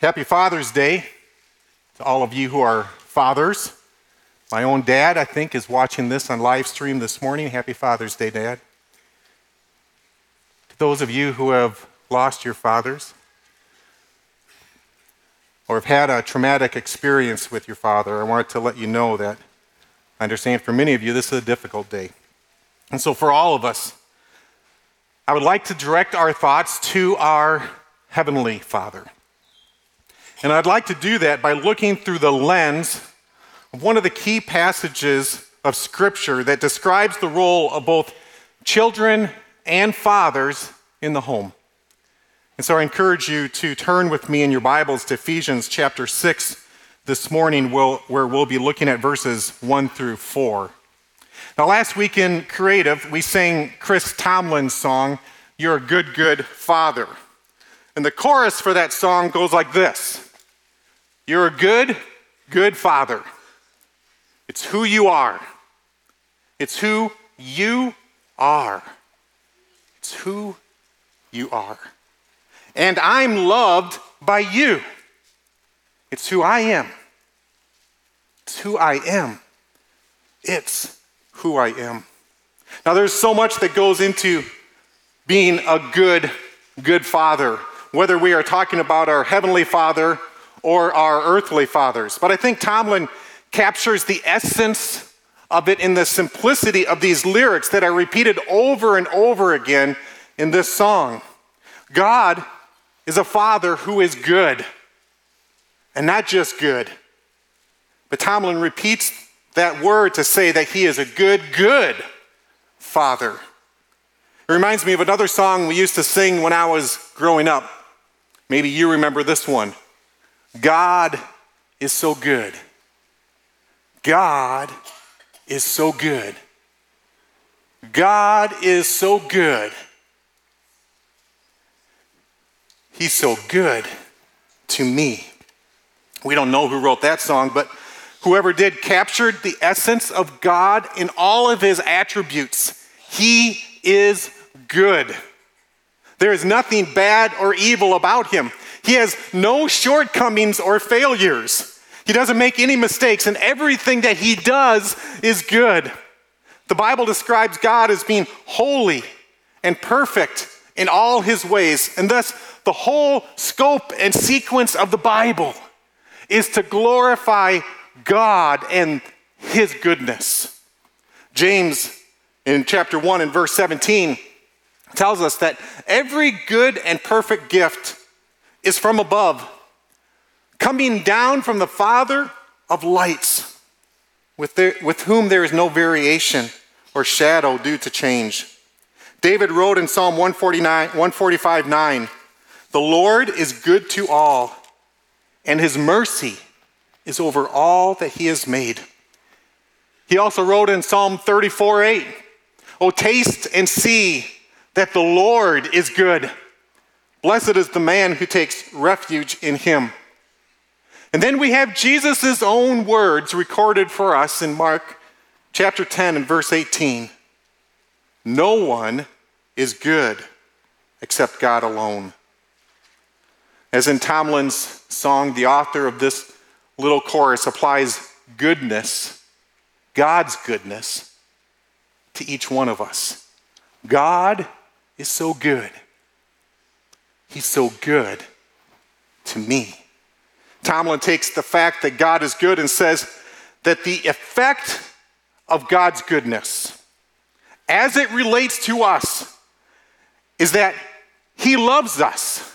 Happy Father's Day to all of you who are fathers. My own dad, I think, is watching this on live stream this morning. Happy Father's Day, Dad. To those of you who have lost your fathers or have had a traumatic experience with your father, I wanted to let you know that I understand for many of you this is a difficult day. And so, for all of us, I would like to direct our thoughts to our Heavenly Father. And I'd like to do that by looking through the lens of one of the key passages of Scripture that describes the role of both children and fathers in the home. And so I encourage you to turn with me in your Bibles to Ephesians chapter 6 this morning, where we'll be looking at verses 1 through 4. Now, last week in Creative, we sang Chris Tomlin's song, You're a Good, Good Father. And the chorus for that song goes like this You're a good, good father. It's who you are. It's who you are. It's who you are. And I'm loved by you. It's who I am. It's who I am. It's who I am. Now, there's so much that goes into being a good, good father, whether we are talking about our heavenly father or our earthly fathers. But I think Tomlin captures the essence of it in the simplicity of these lyrics that are repeated over and over again in this song. God is a father who is good, and not just good. But Tomlin repeats that word to say that he is a good, good father. It reminds me of another song we used to sing when I was growing up. Maybe you remember this one God is so good. God is so good. God is so good. He's so good to me. We don't know who wrote that song, but Whoever did captured the essence of God in all of his attributes. He is good. There is nothing bad or evil about him. He has no shortcomings or failures. He doesn't make any mistakes, and everything that he does is good. The Bible describes God as being holy and perfect in all his ways, and thus the whole scope and sequence of the Bible is to glorify God and his goodness. James in chapter 1 and verse 17 tells us that every good and perfect gift is from above, coming down from the Father of lights, with, with whom there is no variation or shadow due to change. David wrote in Psalm 149, 145 9, The Lord is good to all, and his mercy is over all that he has made. He also wrote in Psalm 34 8, Oh, taste and see that the Lord is good. Blessed is the man who takes refuge in him. And then we have Jesus' own words recorded for us in Mark chapter 10 and verse 18. No one is good except God alone. As in Tomlin's song, the author of this little chorus applies goodness, God's goodness, to each one of us. God is so good. He's so good to me. Tomlin takes the fact that God is good and says that the effect of God's goodness, as it relates to us, is that He loves us.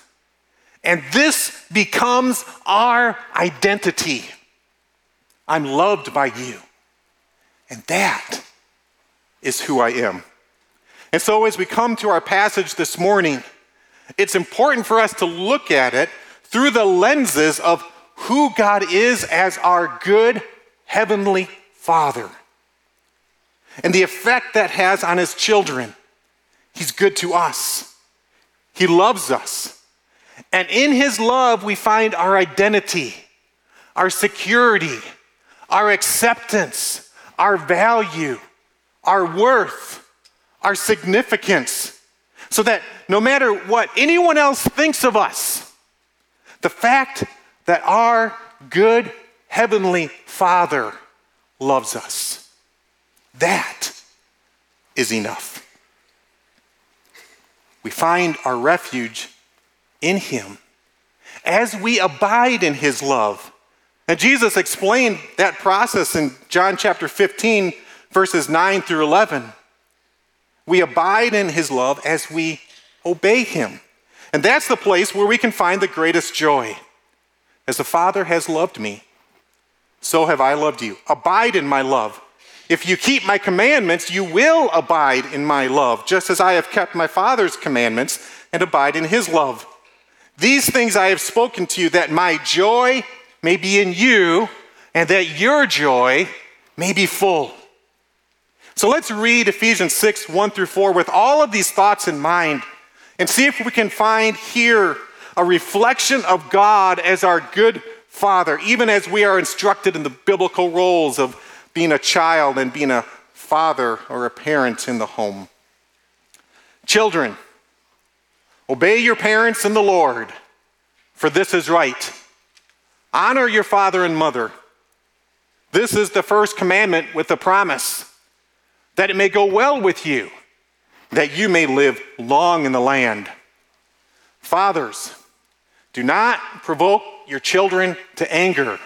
And this becomes our identity. I'm loved by you. And that is who I am. And so, as we come to our passage this morning, it's important for us to look at it through the lenses of who God is as our good heavenly Father and the effect that has on his children. He's good to us, he loves us. And in his love, we find our identity, our security, our acceptance, our value, our worth, our significance. So that no matter what anyone else thinks of us, The fact that our good Heavenly Father loves us. That is enough. We find our refuge in Him as we abide in His love. And Jesus explained that process in John chapter 15, verses 9 through 11. We abide in His love as we obey Him. And that's the place where we can find the greatest joy. As the Father has loved me, so have I loved you. Abide in my love. If you keep my commandments, you will abide in my love, just as I have kept my Father's commandments and abide in his love. These things I have spoken to you, that my joy may be in you, and that your joy may be full. So let's read Ephesians 6 1 through 4 with all of these thoughts in mind and see if we can find here a reflection of God as our good Father, even as we are instructed in the biblical roles of being a child and being a father or a parent in the home. Children, obey your parents in the Lord, for this is right. Honor your father and mother. This is the first commandment with the promise that it may go well with you, that you may live long in the land. Fathers, do not provoke your children to anger,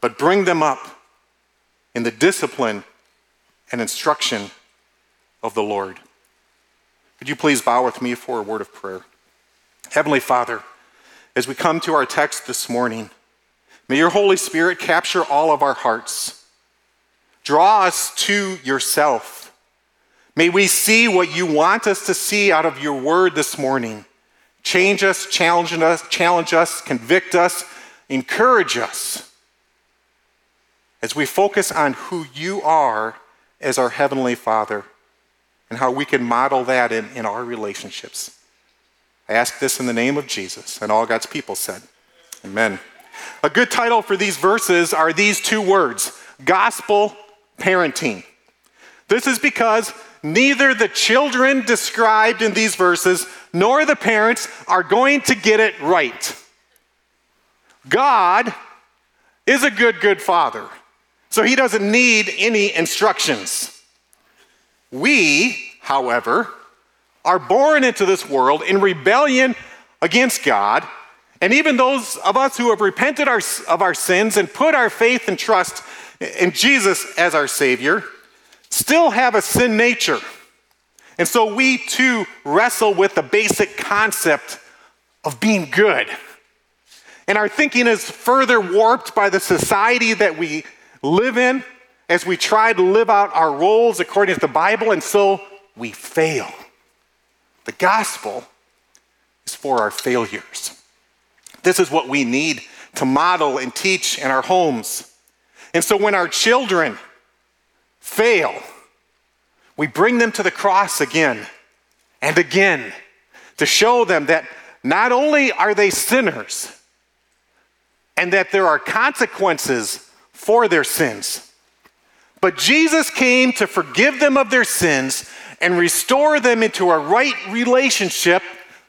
but bring them up in the discipline and instruction of the Lord. Would you please bow with me for a word of prayer? Heavenly Father, as we come to our text this morning, may your Holy Spirit capture all of our hearts. Draw us to yourself. May we see what you want us to see out of your word this morning. Change us, challenge us, challenge us, convict us, encourage us as we focus on who you are as our Heavenly Father and how we can model that in, in our relationships. I ask this in the name of Jesus, and all God's people said, Amen. A good title for these verses are these two words gospel parenting. This is because neither the children described in these verses nor the parents are going to get it right. God is a good, good father. So he doesn't need any instructions. We, however, are born into this world in rebellion against God. And even those of us who have repented our, of our sins and put our faith and trust in Jesus as our Savior still have a sin nature. And so we too wrestle with the basic concept of being good. And our thinking is further warped by the society that we live in as we try to live out our roles according to the Bible, and so we fail. The gospel is for our failures. This is what we need to model and teach in our homes. And so when our children fail, we bring them to the cross again and again to show them that not only are they sinners and that there are consequences for their sins. But Jesus came to forgive them of their sins and restore them into a right relationship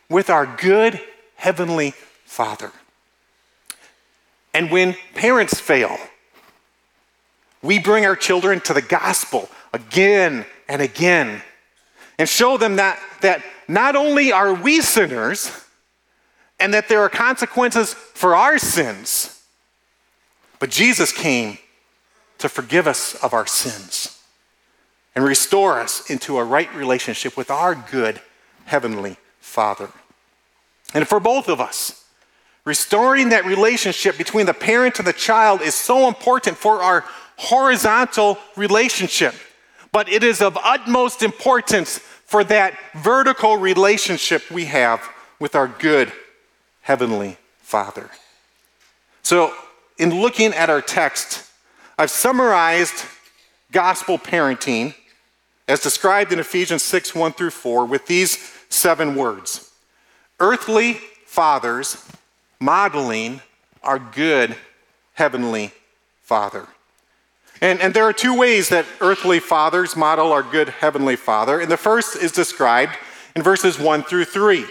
with our good Heavenly Father. And when parents fail, we bring our children to the gospel again and again and show them that, that not only are we sinners and that there are consequences for our sins, but Jesus came to forgive us of our sins and restore us into a right relationship with our good Heavenly Father. And for both of us, restoring that relationship between the parent and the child is so important for our horizontal relationship. But it is of utmost importance for that vertical relationship we have with our good Heavenly Father. So, in looking at our text, I've summarized gospel parenting as described in Ephesians 6 1 through 4 with these seven words Earthly fathers modeling our good heavenly Father. And, and there are two ways that earthly fathers model our good heavenly Father. And the first is described in verses 1 through 3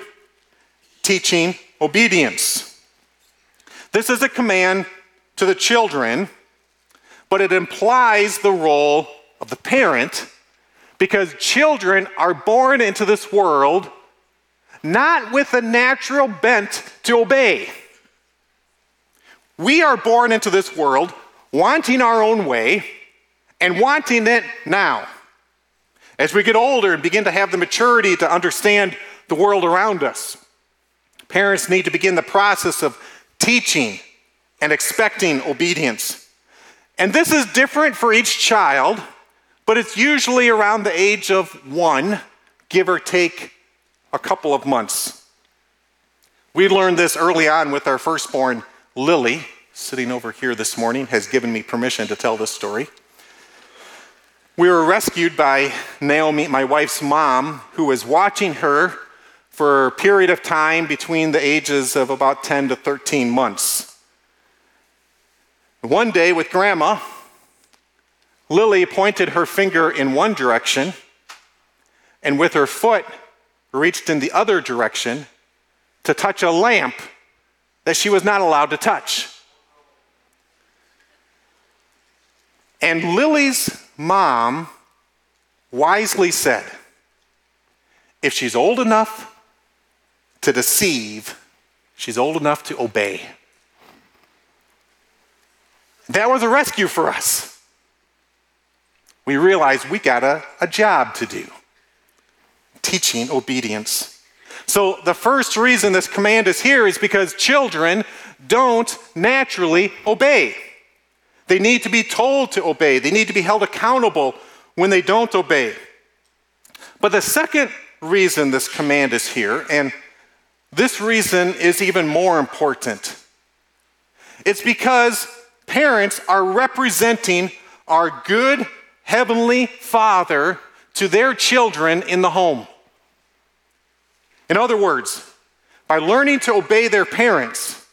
teaching obedience. This is a command to the children, but it implies the role of the parent because children are born into this world not with a natural bent to obey. We are born into this world wanting our own way and wanting it now. As we get older and begin to have the maturity to understand the world around us, parents need to begin the process of teaching and expecting obedience. And this is different for each child, but it's usually around the age of one, give or take a couple of months. We learned this early on with our firstborn, Lily, sitting over here this morning, has given me permission to tell this story. We were rescued by Naomi, my wife's mom, who was watching her for a period of time between the ages of about 10 to 13 months. One day with grandma, Lily pointed her finger in one direction and with her foot reached in the other direction to touch a lamp that she was not allowed to touch. And Lily's mom wisely said, if she's old enough to deceive, she's old enough to obey. That was a rescue for us. We realized we got a, a job to do teaching obedience. So, the first reason this command is here is because children don't naturally obey. They need to be told to obey, they need to be held accountable when they don't obey. But the second reason this command is here, and this reason is even more important, it's because parents are representing our good heavenly Father to their children in the home. In other words, by learning to obey their parents,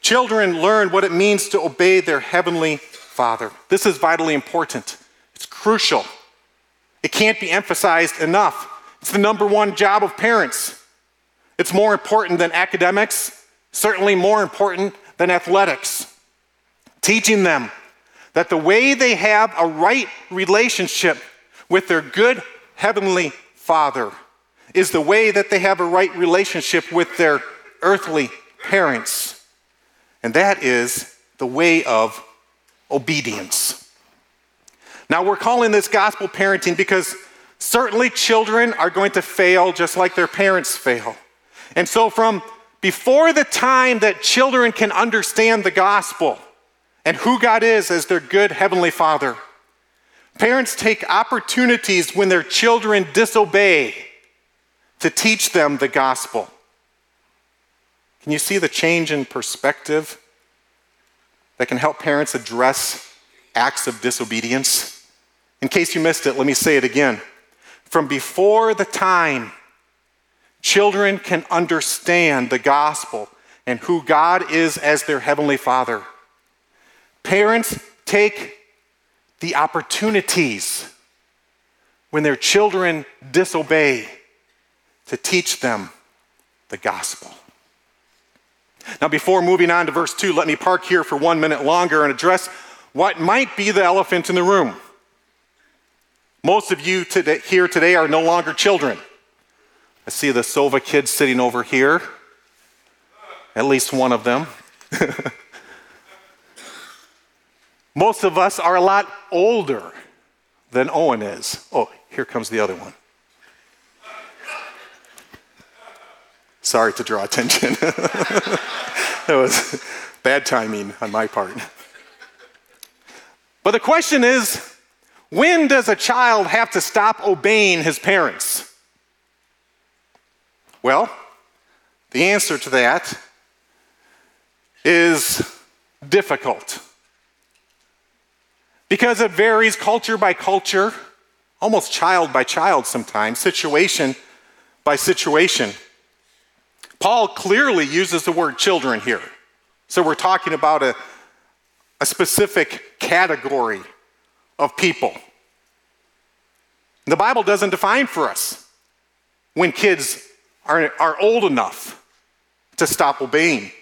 Children learn what it means to obey their heavenly Father. This is vitally important. It's crucial. It can't be emphasized enough. It's the number one job of parents. It's more important than academics, certainly more important than athletics. Teaching them that the way they have a right relationship with their good heavenly Father is the way that they have a right relationship with their earthly parents and that is the way of obedience. Now, we're calling this gospel parenting because certainly children are going to fail just like their parents fail. And so, from before the time that children can understand the gospel and who God is as their good heavenly Father, parents take opportunities when their children disobey to teach them the gospel. Can you see the change in perspective that can help parents address acts of disobedience? In case you missed it, let me say it again. From before the time children can understand the gospel and who God is as their heavenly Father, parents take the opportunities when their children disobey to teach them the gospel. Now, before moving on to verse 2, let me park here for one minute longer and address what might be the elephant in the room. Most of you today, here today are no longer children. I see the Sova kids sitting over here, at least one of them. Most of us are a lot older than Owen is. Oh, here comes the other one. Sorry to draw attention. that was bad timing on my part. But the question is when does a child have to stop obeying his parents? Well, the answer to that is difficult. Because it varies culture by culture, almost child by child sometimes, situation by situation. Paul clearly uses the word children here. So we're talking about a, a specific category of people. The Bible doesn't define for us when kids are, are old enough to stop obeying.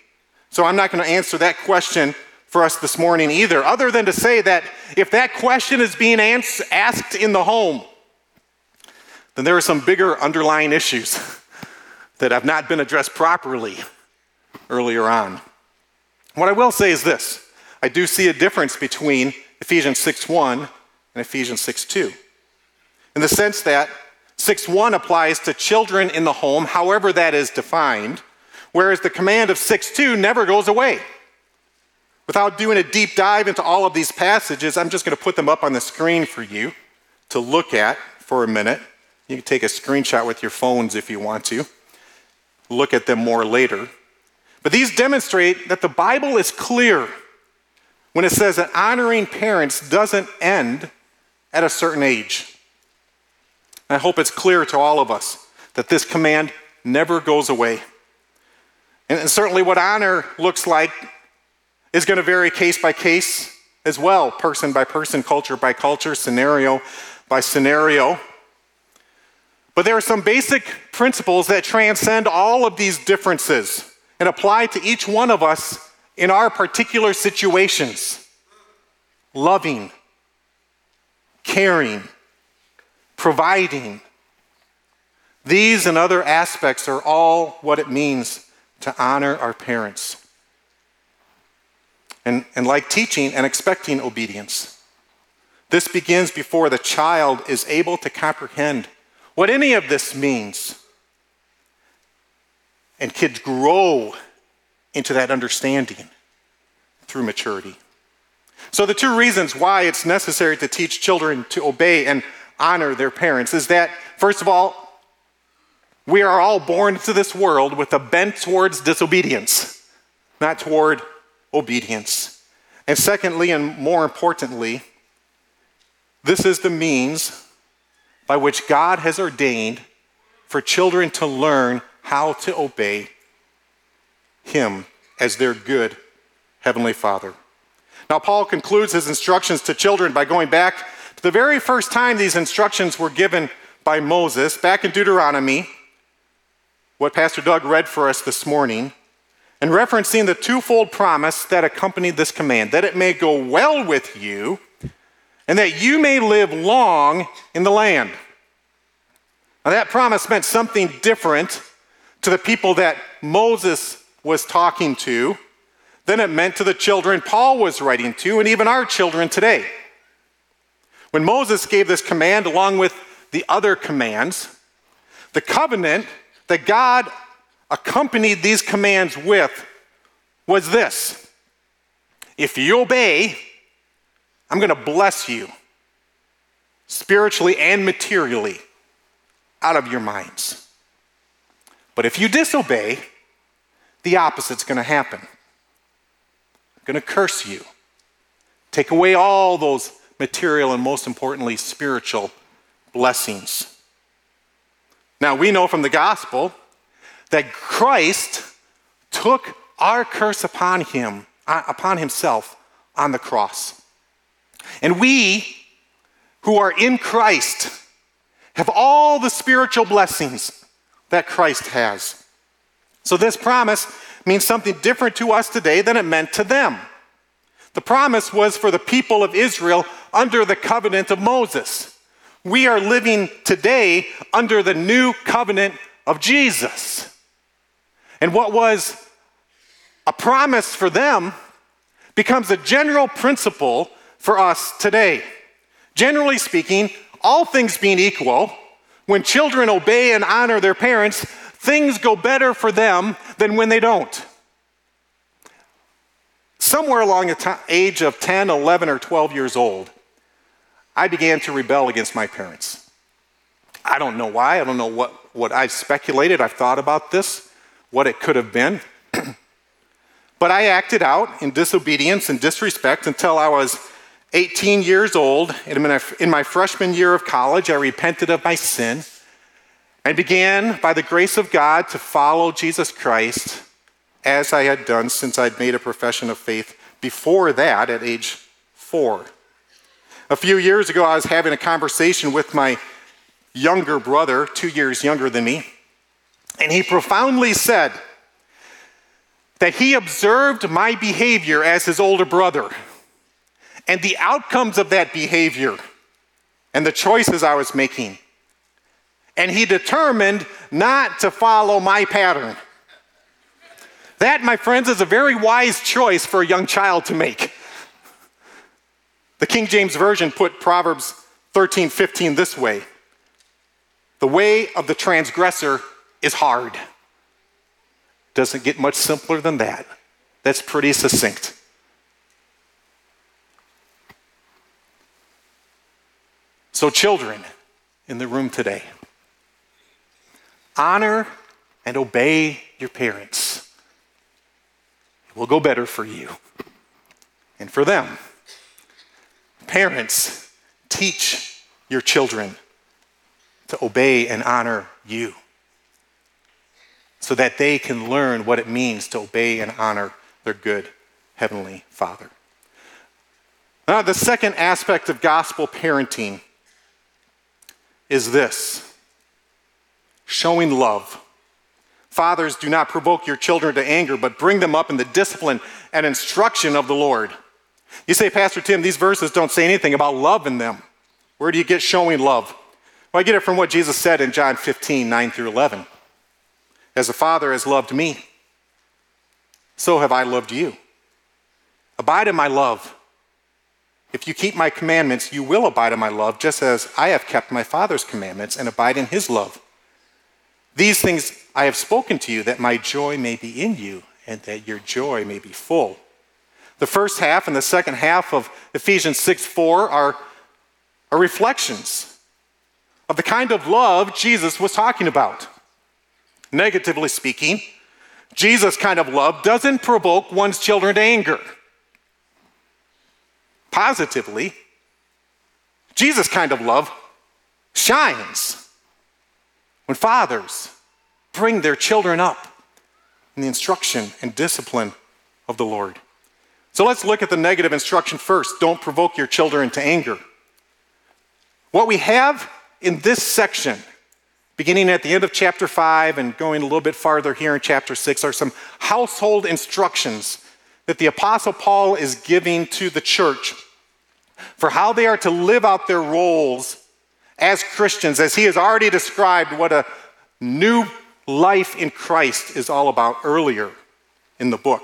So I'm not going to answer that question for us this morning either, other than to say that if that question is being asked in the home, then there are some bigger underlying issues that have not been addressed properly earlier on. What I will say is this I do see a difference between Ephesians 6:1 and Ephesians 6:2. In the sense that 6:1 applies to children in the home, however that is defined, whereas the command of 6:2 never goes away. Without doing a deep dive into all of these passages, I'm just going to put them up on the screen for you to look at for a minute. You can take a screenshot with your phones if you want to. Look at them more later. But these demonstrate that the Bible is clear when it says that honoring parents doesn't end at a certain age. I hope it's clear to all of us that this command never goes away. And certainly, what honor looks like is going to vary case by case as well, person by person, culture by culture, scenario by scenario. But there are some basic principles that transcend all of these differences and apply to each one of us in our particular situations loving, caring, providing. These and other aspects are all what it means to honor our parents. And, and like teaching and expecting obedience, this begins before the child is able to comprehend what any of this means. And kids grow into that understanding through maturity. So, the two reasons why it's necessary to teach children to obey and honor their parents is that, first of all, we are all born into this world with a bent towards disobedience, not toward obedience. And secondly, and more importantly, this is the means by which God has ordained for children to learn how to obey Him as their good Heavenly Father. Now, Paul concludes his instructions to children by going back to the very first time these instructions were given by Moses, back in Deuteronomy, what Pastor Doug read for us this morning, and referencing the twofold promise that accompanied this command that it may go well with you and that you may live long in the land. Now, that promise meant something different to the people that Moses was talking to than it meant to the children Paul was writing to, and even our children today. When Moses gave this command along with the other commands, the covenant that God accompanied these commands with was this If you obey, I'm going to bless you spiritually and materially out of your minds. But if you disobey, the opposite's going to happen I'm going to curse you. Take away all those material and, most importantly, spiritual blessings. Now, we know from the gospel that Christ took our curse upon him, uh, upon himself on the cross. And we who are in Christ have all the spiritual blessings that Christ has. So, this promise means something different to us today than it meant to them. The promise was for the people of Israel under the covenant of Moses. We are living today under the new covenant of Jesus. And what was a promise for them becomes a general principle for us today. Generally speaking, all things being equal, when children obey and honor their parents, things go better for them than when they don't. Somewhere along the t- age of 10, 11, or 12 years old, I began to rebel against my parents. I don't know why. I don't know what, what I've speculated. I've thought about this, what it could have been. but I acted out in disobedience and disrespect until I was 18 years old. In my freshman year of college, I repented of my sin and began, by the grace of God, to follow Jesus Christ as I had done since I'd made a profession of faith before that at age four. A few years ago, I was having a conversation with my younger brother, two years younger than me, and he profoundly said that he observed my behavior as his older brother and the outcomes of that behavior and the choices I was making. And he determined not to follow my pattern. That, my friends, is a very wise choice for a young child to make. The King James Version put Proverbs 13 15 this way The way of the transgressor is hard. Doesn't get much simpler than that. That's pretty succinct. So, children in the room today, honor and obey your parents. It will go better for you and for them. Parents, teach your children to obey and honor you so that they can learn what it means to obey and honor their good Heavenly Father. Now, the second aspect of gospel parenting is this showing love. Fathers, do not provoke your children to anger, but bring them up in the discipline and instruction of the Lord. You say, Pastor Tim, these verses don't say anything about love in them. Where do you get showing love? Well, I get it from what Jesus said in John 15, 9 through 11. As the Father has loved me, so have I loved you. Abide in my love. If you keep my commandments, you will abide in my love, just as I have kept my Father's commandments and abide in his love. These things I have spoken to you, that my joy may be in you, and that your joy may be full. The first half and the second half of Ephesians 6 4 are, are reflections of the kind of love Jesus was talking about. Negatively speaking, Jesus' kind of love doesn't provoke one's children to anger positively, Jesus kind of love shines when fathers bring their children up in the instruction and discipline of the Lord. So let's look at the negative instruction first. Don't provoke your children to anger. What we have in this section, beginning at the end of chapter 5 and going a little bit farther here in chapter 6, are some household instructions that the Apostle Paul is giving to the church for how they are to live out their roles as Christians, as he has already described what a new life in Christ is all about earlier in the book.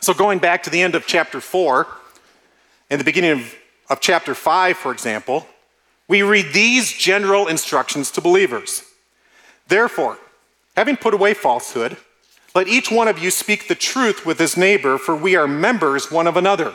So, going back to the end of chapter 4, and the beginning of, of chapter 5, for example, we read these general instructions to believers. Therefore, having put away falsehood, let each one of you speak the truth with his neighbor, for we are members one of another.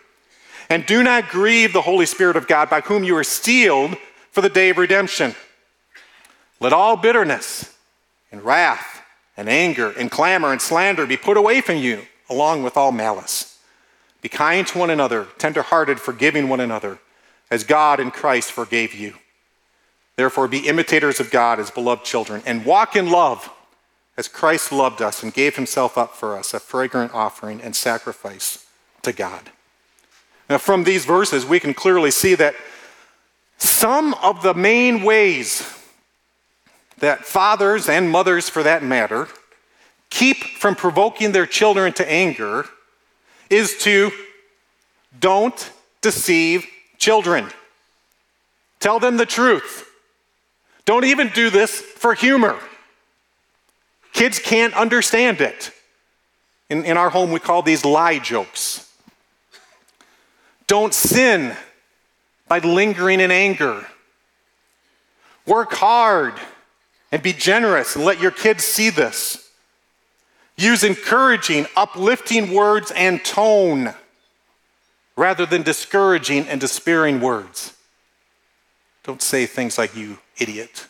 And do not grieve the Holy Spirit of God, by whom you are sealed for the day of redemption. Let all bitterness and wrath and anger and clamor and slander be put away from you, along with all malice. Be kind to one another, tenderhearted, forgiving one another, as God in Christ forgave you. Therefore, be imitators of God as beloved children, and walk in love as Christ loved us and gave himself up for us, a fragrant offering and sacrifice to God. Now, from these verses, we can clearly see that some of the main ways that fathers and mothers, for that matter, keep from provoking their children to anger is to don't deceive children. Tell them the truth. Don't even do this for humor. Kids can't understand it. In, in our home, we call these lie jokes. Don't sin by lingering in anger. Work hard and be generous and let your kids see this. Use encouraging, uplifting words and tone rather than discouraging and despairing words. Don't say things like, you idiot.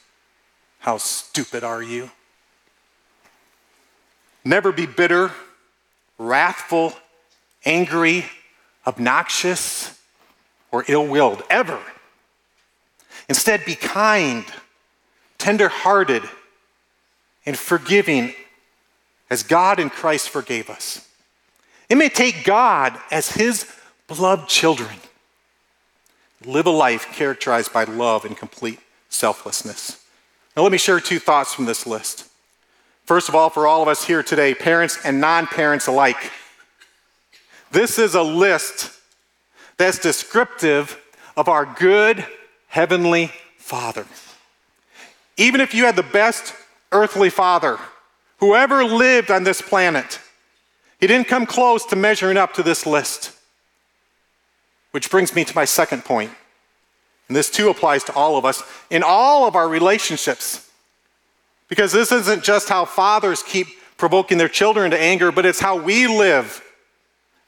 How stupid are you? Never be bitter, wrathful, angry, obnoxious, or ill willed, ever. Instead, be kind, tender hearted, and forgiving as God in Christ forgave us. It may take God as His beloved children. Live a life characterized by love and complete selflessness. Now, let me share two thoughts from this list. First of all, for all of us here today, parents and non parents alike, this is a list that's descriptive of our good heavenly Father. Even if you had the best earthly father who ever lived on this planet, he didn't come close to measuring up to this list. Which brings me to my second point. And this too applies to all of us in all of our relationships. Because this isn't just how fathers keep provoking their children to anger, but it's how we live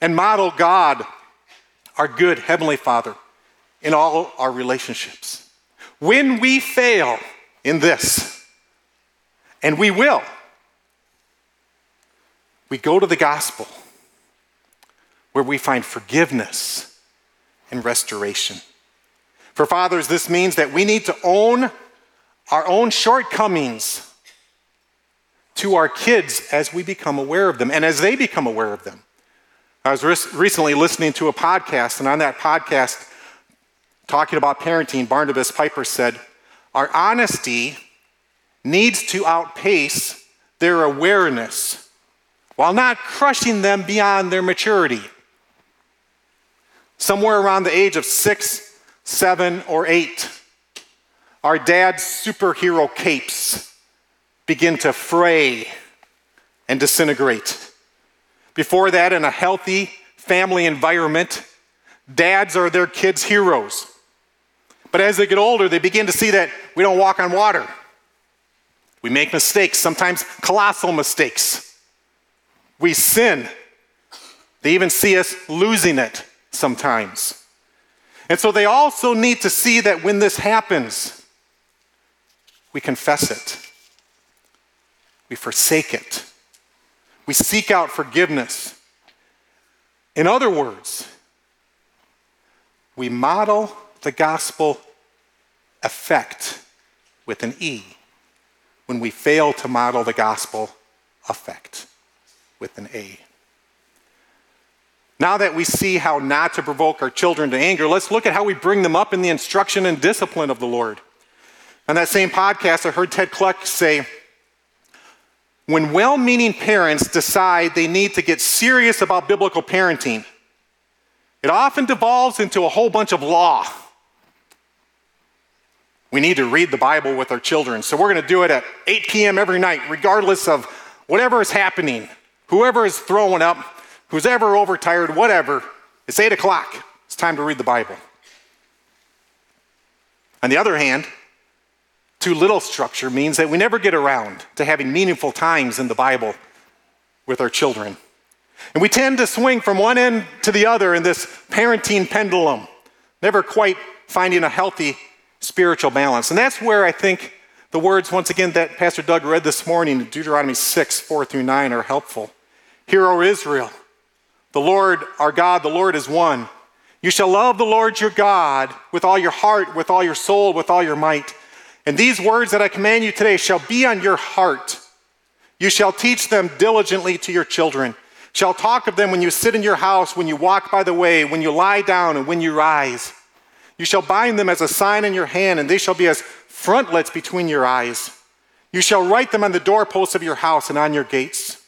and model God, our good Heavenly Father, in all our relationships. When we fail in this, and we will, we go to the gospel where we find forgiveness and restoration. For fathers, this means that we need to own our own shortcomings to our kids as we become aware of them and as they become aware of them. I was recently listening to a podcast, and on that podcast, talking about parenting, Barnabas Piper said, Our honesty needs to outpace their awareness while not crushing them beyond their maturity. Somewhere around the age of six, seven, or eight, our dad's superhero capes begin to fray and disintegrate. Before that, in a healthy family environment, dads are their kids' heroes. But as they get older, they begin to see that we don't walk on water. We make mistakes, sometimes colossal mistakes. We sin. They even see us losing it sometimes. And so they also need to see that when this happens, we confess it, we forsake it, we seek out forgiveness. In other words, we model the gospel effect with an E when we fail to model the gospel affect with an A. Now that we see how not to provoke our children to anger, let's look at how we bring them up in the instruction and discipline of the Lord. On that same podcast, I heard Ted Kluck say, when well meaning parents decide they need to get serious about biblical parenting, it often devolves into a whole bunch of law. We need to read the Bible with our children, so we're going to do it at 8 p.m. every night, regardless of whatever is happening. Whoever is throwing up, who's ever overtired, whatever, it's 8 o'clock. It's time to read the Bible. On the other hand, too little structure means that we never get around to having meaningful times in the Bible with our children. And we tend to swing from one end to the other in this parenting pendulum, never quite finding a healthy spiritual balance. And that's where I think the words, once again, that Pastor Doug read this morning in Deuteronomy 6, 4 through 9 are helpful. Hear, O Israel, the Lord our God, the Lord is one. You shall love the Lord your God with all your heart, with all your soul, with all your might. And these words that I command you today shall be on your heart. You shall teach them diligently to your children, shall talk of them when you sit in your house, when you walk by the way, when you lie down, and when you rise. You shall bind them as a sign in your hand, and they shall be as frontlets between your eyes. You shall write them on the doorposts of your house and on your gates.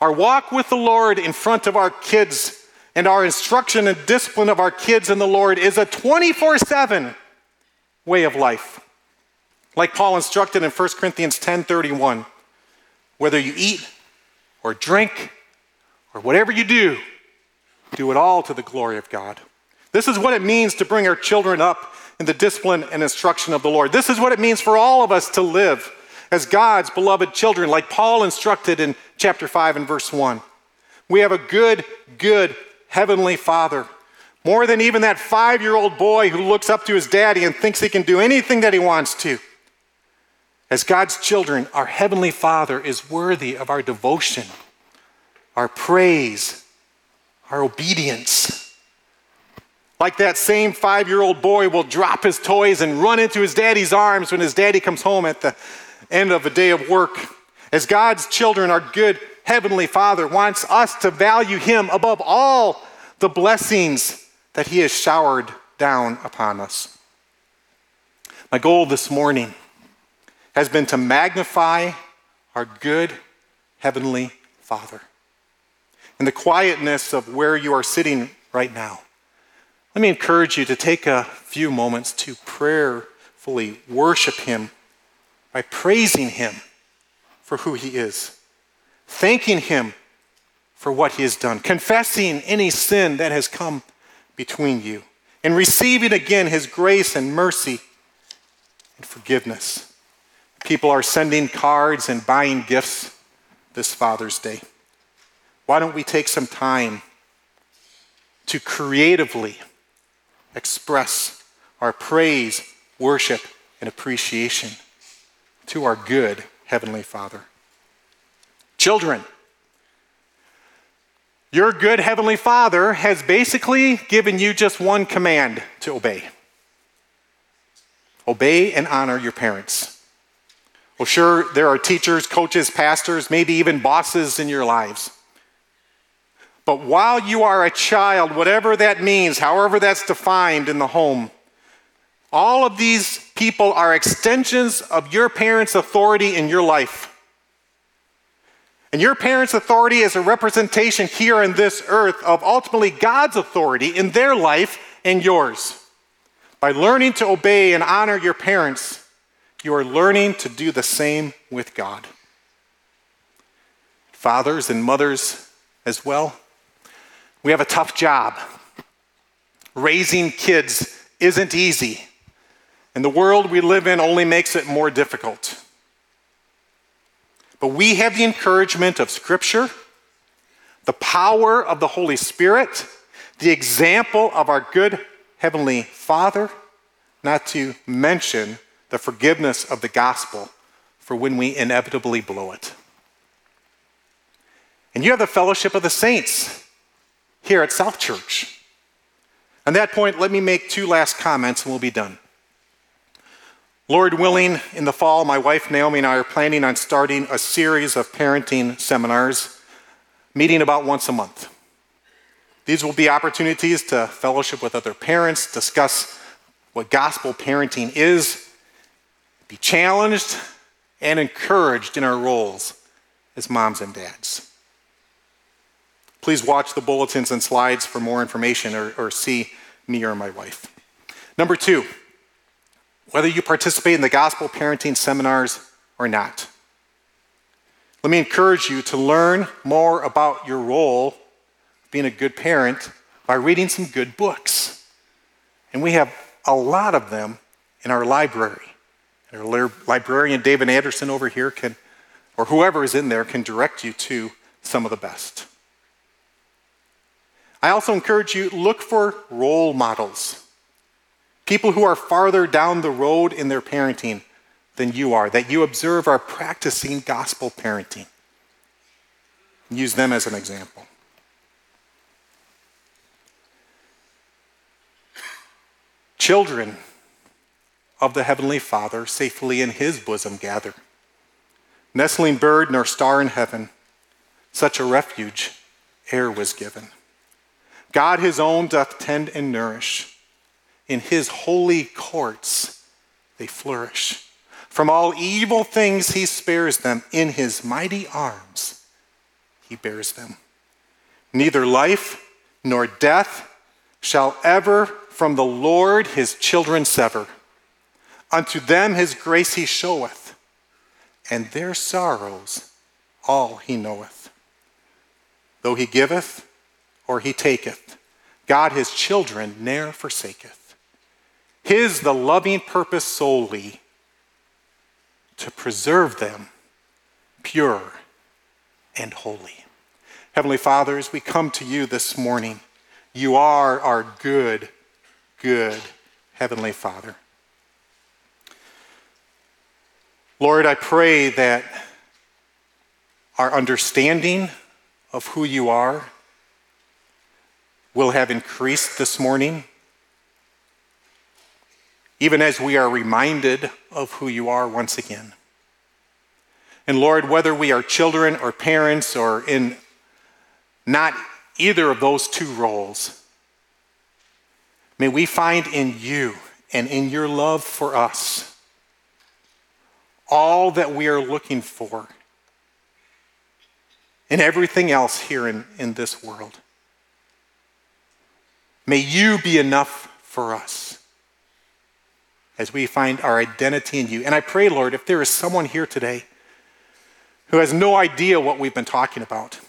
Our walk with the Lord in front of our kids and our instruction and discipline of our kids in the Lord is a 24 7 way of life. Like Paul instructed in 1 Corinthians 10:31, whether you eat or drink or whatever you do, do it all to the glory of God. This is what it means to bring our children up in the discipline and instruction of the Lord. This is what it means for all of us to live as God's beloved children, like Paul instructed in chapter 5 and verse 1. We have a good, good heavenly Father. More than even that five year old boy who looks up to his daddy and thinks he can do anything that he wants to. As God's children, our Heavenly Father is worthy of our devotion, our praise, our obedience, Like that same five year old boy will drop his toys and run into his daddy's arms when his daddy comes home at the end of a day of work. As God's children, our good Heavenly Father wants us to value Him above all the blessings that He has showered down upon us. My goal this morning has been to magnify our good Heavenly Father. In the quietness of where you are sitting right now, let me encourage you to take a few moments to prayerfully worship Him by praising Him for who He is, thanking Him for what He has done, confessing any sin that has come between you, and receiving again His grace and mercy and forgiveness. People are sending cards and buying gifts this Father's Day. Why don't we take some time to creatively express our praise, worship, and appreciation to our good Heavenly Father. Children, your good Heavenly Father has basically given you just one command to obey obey and honor your parents. Well, sure, there are teachers, coaches, pastors, maybe even bosses in your lives. But while you are a child, whatever that means, however that's defined in the home, all of these people are extensions of your parents' authority in your life. And your parents' authority is a representation here in this earth of ultimately God's authority in their life and yours. By learning to obey and honor your parents, you are learning to do the same with God. Fathers and mothers as well. We have a tough job. Raising kids isn't easy, and the world we live in only makes it more difficult. But we have the encouragement of Scripture, the power of the Holy Spirit, the example of our good Heavenly Father, not to mention the forgiveness of the gospel for when we inevitably blow it. And you have the fellowship of the saints here at South Church. On that point, let me make two last comments and we'll be done. Lord willing, in the fall, my wife Naomi and I are planning on starting a series of parenting seminars, meeting about once a month. These will be opportunities to fellowship with other parents, discuss what gospel parenting is, be challenged and encouraged in our roles as moms and dads. Please watch the bulletins and slides for more information or, or see me or my wife. Number two, whether you participate in the gospel parenting seminars or not. Let me encourage you to learn more about your role being a good parent by reading some good books. And we have a lot of them in our library. Our librarian, David Anderson, over here, can, or whoever is in there, can direct you to some of the best. I also encourage you look for role models. People who are farther down the road in their parenting than you are, that you observe are practicing gospel parenting. Use them as an example. Children of the Heavenly Father safely in His bosom gather. Nestling bird nor star in heaven, such a refuge e'er was given. God his own doth tend and nourish. In his holy courts they flourish. From all evil things he spares them. In his mighty arms he bears them. Neither life nor death shall ever from the Lord his children sever. Unto them his grace he showeth, and their sorrows all he knoweth. Though he giveth, or he taketh. God his children ne'er forsaketh. His the loving purpose solely to preserve them pure and holy. Heavenly Father, as we come to you this morning, you are our good, good Heavenly Father. Lord, I pray that our understanding of who you are will have increased this morning even as we are reminded of who you are once again. And Lord, whether we are children or parents or in not either of those two roles, may we find in you and in your love for us all that we are looking for and everything else here in, in this world. May you be enough for us as we find our identity in you. And I pray, Lord, if there is someone here today who has no idea what we've been talking about,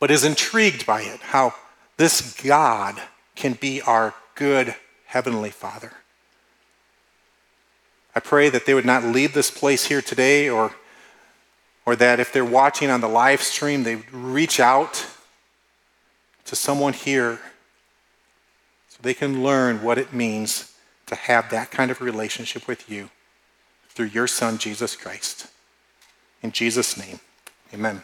but is intrigued by it, how this God can be our good Heavenly Father. I pray that they would not leave this place here today or, or that if they're watching on the live stream, they reach out to someone here so they can learn what it means to have that kind of relationship with you through your Son, Jesus Christ. In Jesus' name, amen.